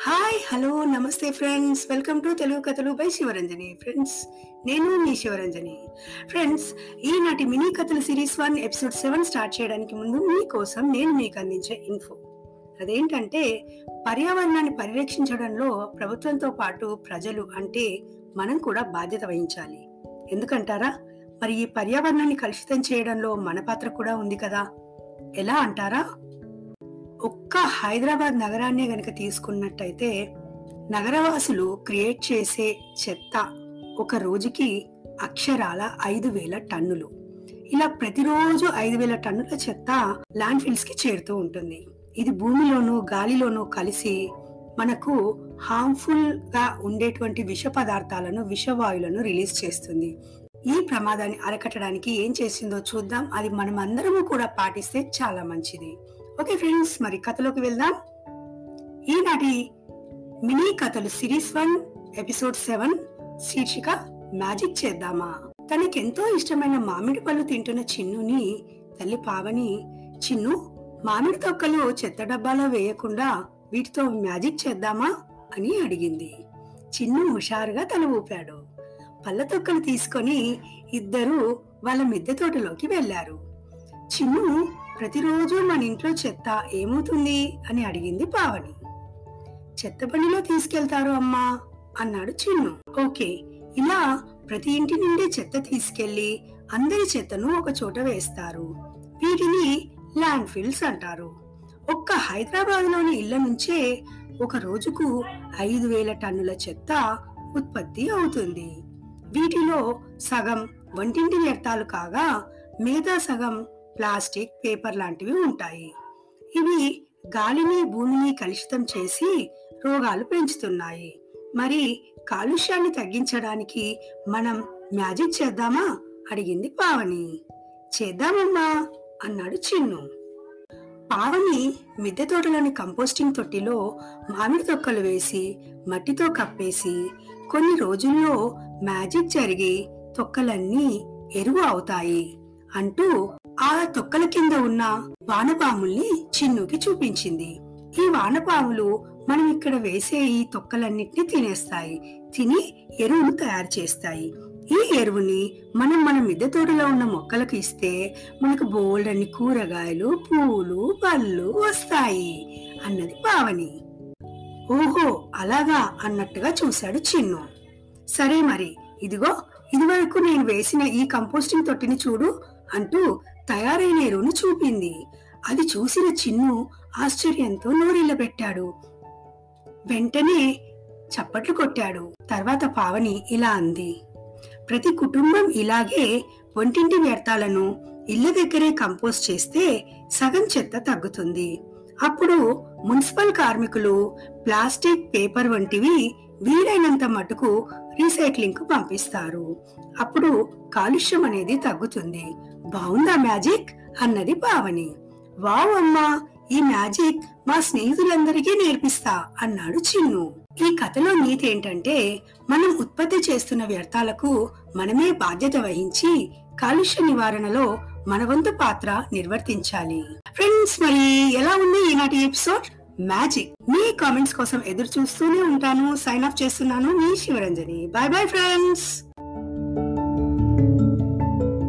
Hi hello నమస్తే friends welcome to Telugu కథలు by Sivaranjani friends నేను మీ శివరంజని ఫ్రెండ్స్ ఈనాటి మినీ కథల series one episode seven start చేయడానికి ముందు మీకోసం నేను మీకు అందించే ఇన్ఫో అదేంటంటే పర్యావరణాన్ని పరిరక్షించడంలో ప్రభుత్వంతో పాటు ప్రజలు అంటే మనం కూడా బాధ్యత వహించాలి. ఎందుకంటారా? మరి ఈ పర్యావరణాన్ని కలుషితం చేయడంలో మన పాత్ర కూడా ఉంది కదా. ఎలా అంటారా? ఒక్క హైదరాబాద్ నగరాన్నే గనక తీసుకున్నట్టయితే నగరవాసులు క్రియేట్ చేసే చెత్త ఒక రోజుకి అక్షరాల ఐదు వేల టన్నులు. ఇలా ప్రతిరోజు ఐదు వేల టన్నుల చెత్త ల్యాండ్ ఫిల్స్కి చేరుతూ ఉంటుంది. ఇది భూమిలోనూ గాలిలోనూ కలిసి మనకు హార్మ్ఫుల్గా ఉండేటువంటి విష పదార్థాలను విషవాయువులను రిలీజ్ చేస్తుంది. ఈ ప్రమాదాన్ని అరకట్టడానికి ఏం చేసిందో చూద్దాం. అది మనం అందరము కూడా పాటిస్తే చాలా మంచిది. ఓకే ఫ్రెండ్స్ మరి కథలోకి వెళ్దాం. ఈనాటి మినీ కథలు సిరీస్ వన్ ఎపిసోడ్ సెవెన్ శీర్షిక మ్యాజిక్ చేద్దామా? తనకెంతో ఇష్టమైన మామిడి పళ్ళు తింటున్న చిన్నుని తల్లి పావని చిన్ను మామిడి తొక్కలు చెత్త డబ్బాలో వేయకుండా వీటితో మ్యాజిక్ చేద్దామా అని అడిగింది. చిన్ను హుషారుగా తల ఊపాడు. పళ్ళ తొక్కలు తీసుకొని ఇద్దరు వాళ్ళ మిద్దె తోటలోకి వెళ్ళారు చిన్ను ప్రతిరోజు మన ఇంట్లో చెత్త ఏమవుతుంది? అని అడిగింది పావని. చెత్త బండిలో తీసుకెళ్తారు అమ్మా అన్నాడు చిన్ను. ఓకే ఇలా ప్రతి ఇంటి నుండి చెత్త తీసుకెళ్ళి అందరి చెత్తను ఒక చోట వేస్తారు. వీటిని ల్యాండ్ ఫిల్స్ అంటారు. ఒక్క హైదరాబాద్లోని ఇళ్ళ నుంచే ఒక రోజుకు ఐదు వేల టన్నుల చెత్త ఉత్పత్తి అవుతుంది. వీటిలో సగం వంటింటి వ్యర్థాలు కాగా మిగతా సగం ప్లాస్టిక్ పేపర్ లాంటివి ఉంటాయి. ఇవి గాలిని భూమిని కలుషితం చేసి రోగాలు పెంచుతున్నాయి. మరి కాలుష్యాన్ని తగ్గించడానికి మనం మ్యాజిక్ చేద్దామా? అడిగింది పావని. చేద్దామమ్మా అన్నాడు చిన్ను. పావని మిద్దె తోటలోని కంపోస్టింగ్ తొట్టిలో మామిడి తొక్కలు వేసి మట్టితో కప్పేసి కొన్ని రోజుల్లో మ్యాజిక్ జరిగి తొక్కలన్నీ ఎరువు అవుతాయి అంటూ ఆ తొక్కల కింద ఉన్న వానపాముల్ని చిన్నుకి చూపించింది. ఈ వానపాములు మనం ఇక్కడ వేసే ఈ తొక్కలన్నిటిని తినేస్తాయి. తిని ఎరువును తయారు చేస్తాయి. ఈ ఎరువుని మనం మన మిద్దె తోటలో ఉన్న మొక్కలకు ఇస్తే మనకు బోల్డని కూరగాయలు పూలు పళ్ళు వస్తాయి అన్నది పావని ఓహో అలాగా అన్నట్టుగా చూశాడు చిన్ను. సరే మరి ఇదిగో ఇదివరకు నేను వేసిన ఈ కంపోస్టింగ్ తొట్టిని చూడు అంటూ తయారైన ఎరువును చూపింది. అది చూసిన చిన్ను ఆశ్చర్యంతో నోరిల్లబెట్టాడు వెంటనే చప్పట్లు కొట్టాడు. తర్వాత పావని ఇలా అంది. ప్రతి కుటుంబం ఇలాగే వంటింటి వ్యర్థాలను ఇళ్ళ దగ్గరే కంపోస్ట్ చేస్తే సగం చెత్త తగ్గుతుంది. అప్పుడు మున్సిపల్ కార్మికులు ప్లాస్టిక్ పేపర్ వంటివి వీలైనంత మటుకు రీసైక్లింగ్కు పంపిస్తారు. అప్పుడు కాలుష్యం అనేది తగ్గుతుంది. బాగుందా మ్యాజిక్? అన్నది పావని వావ్ అమ్మా ఈ మ్యాజిక్ మా స్నేహితులందరికీ నేర్పిస్తా అన్నాడు చిన్ను. ఈ కథలో నీతి ఏంటంటే మనం ఉత్పత్తి చేస్తున్న వ్యర్థాలకు మనమే బాధ్యత వహించి కాలుష్య నివారణలో మన వంతు పాత్ర నిర్వర్తించాలి. ఫ్రెండ్స్ మరి ఎలా ఉంది ఈనాటి ఎపిసోడ్? మ్యాజిక్. మీ కామెంట్స్ కోసం ఎదురు చూస్తూనే ఉంటాను. సైన్ అప్ చేస్తున్నాను మీ శివరంజని. Bye bye friends.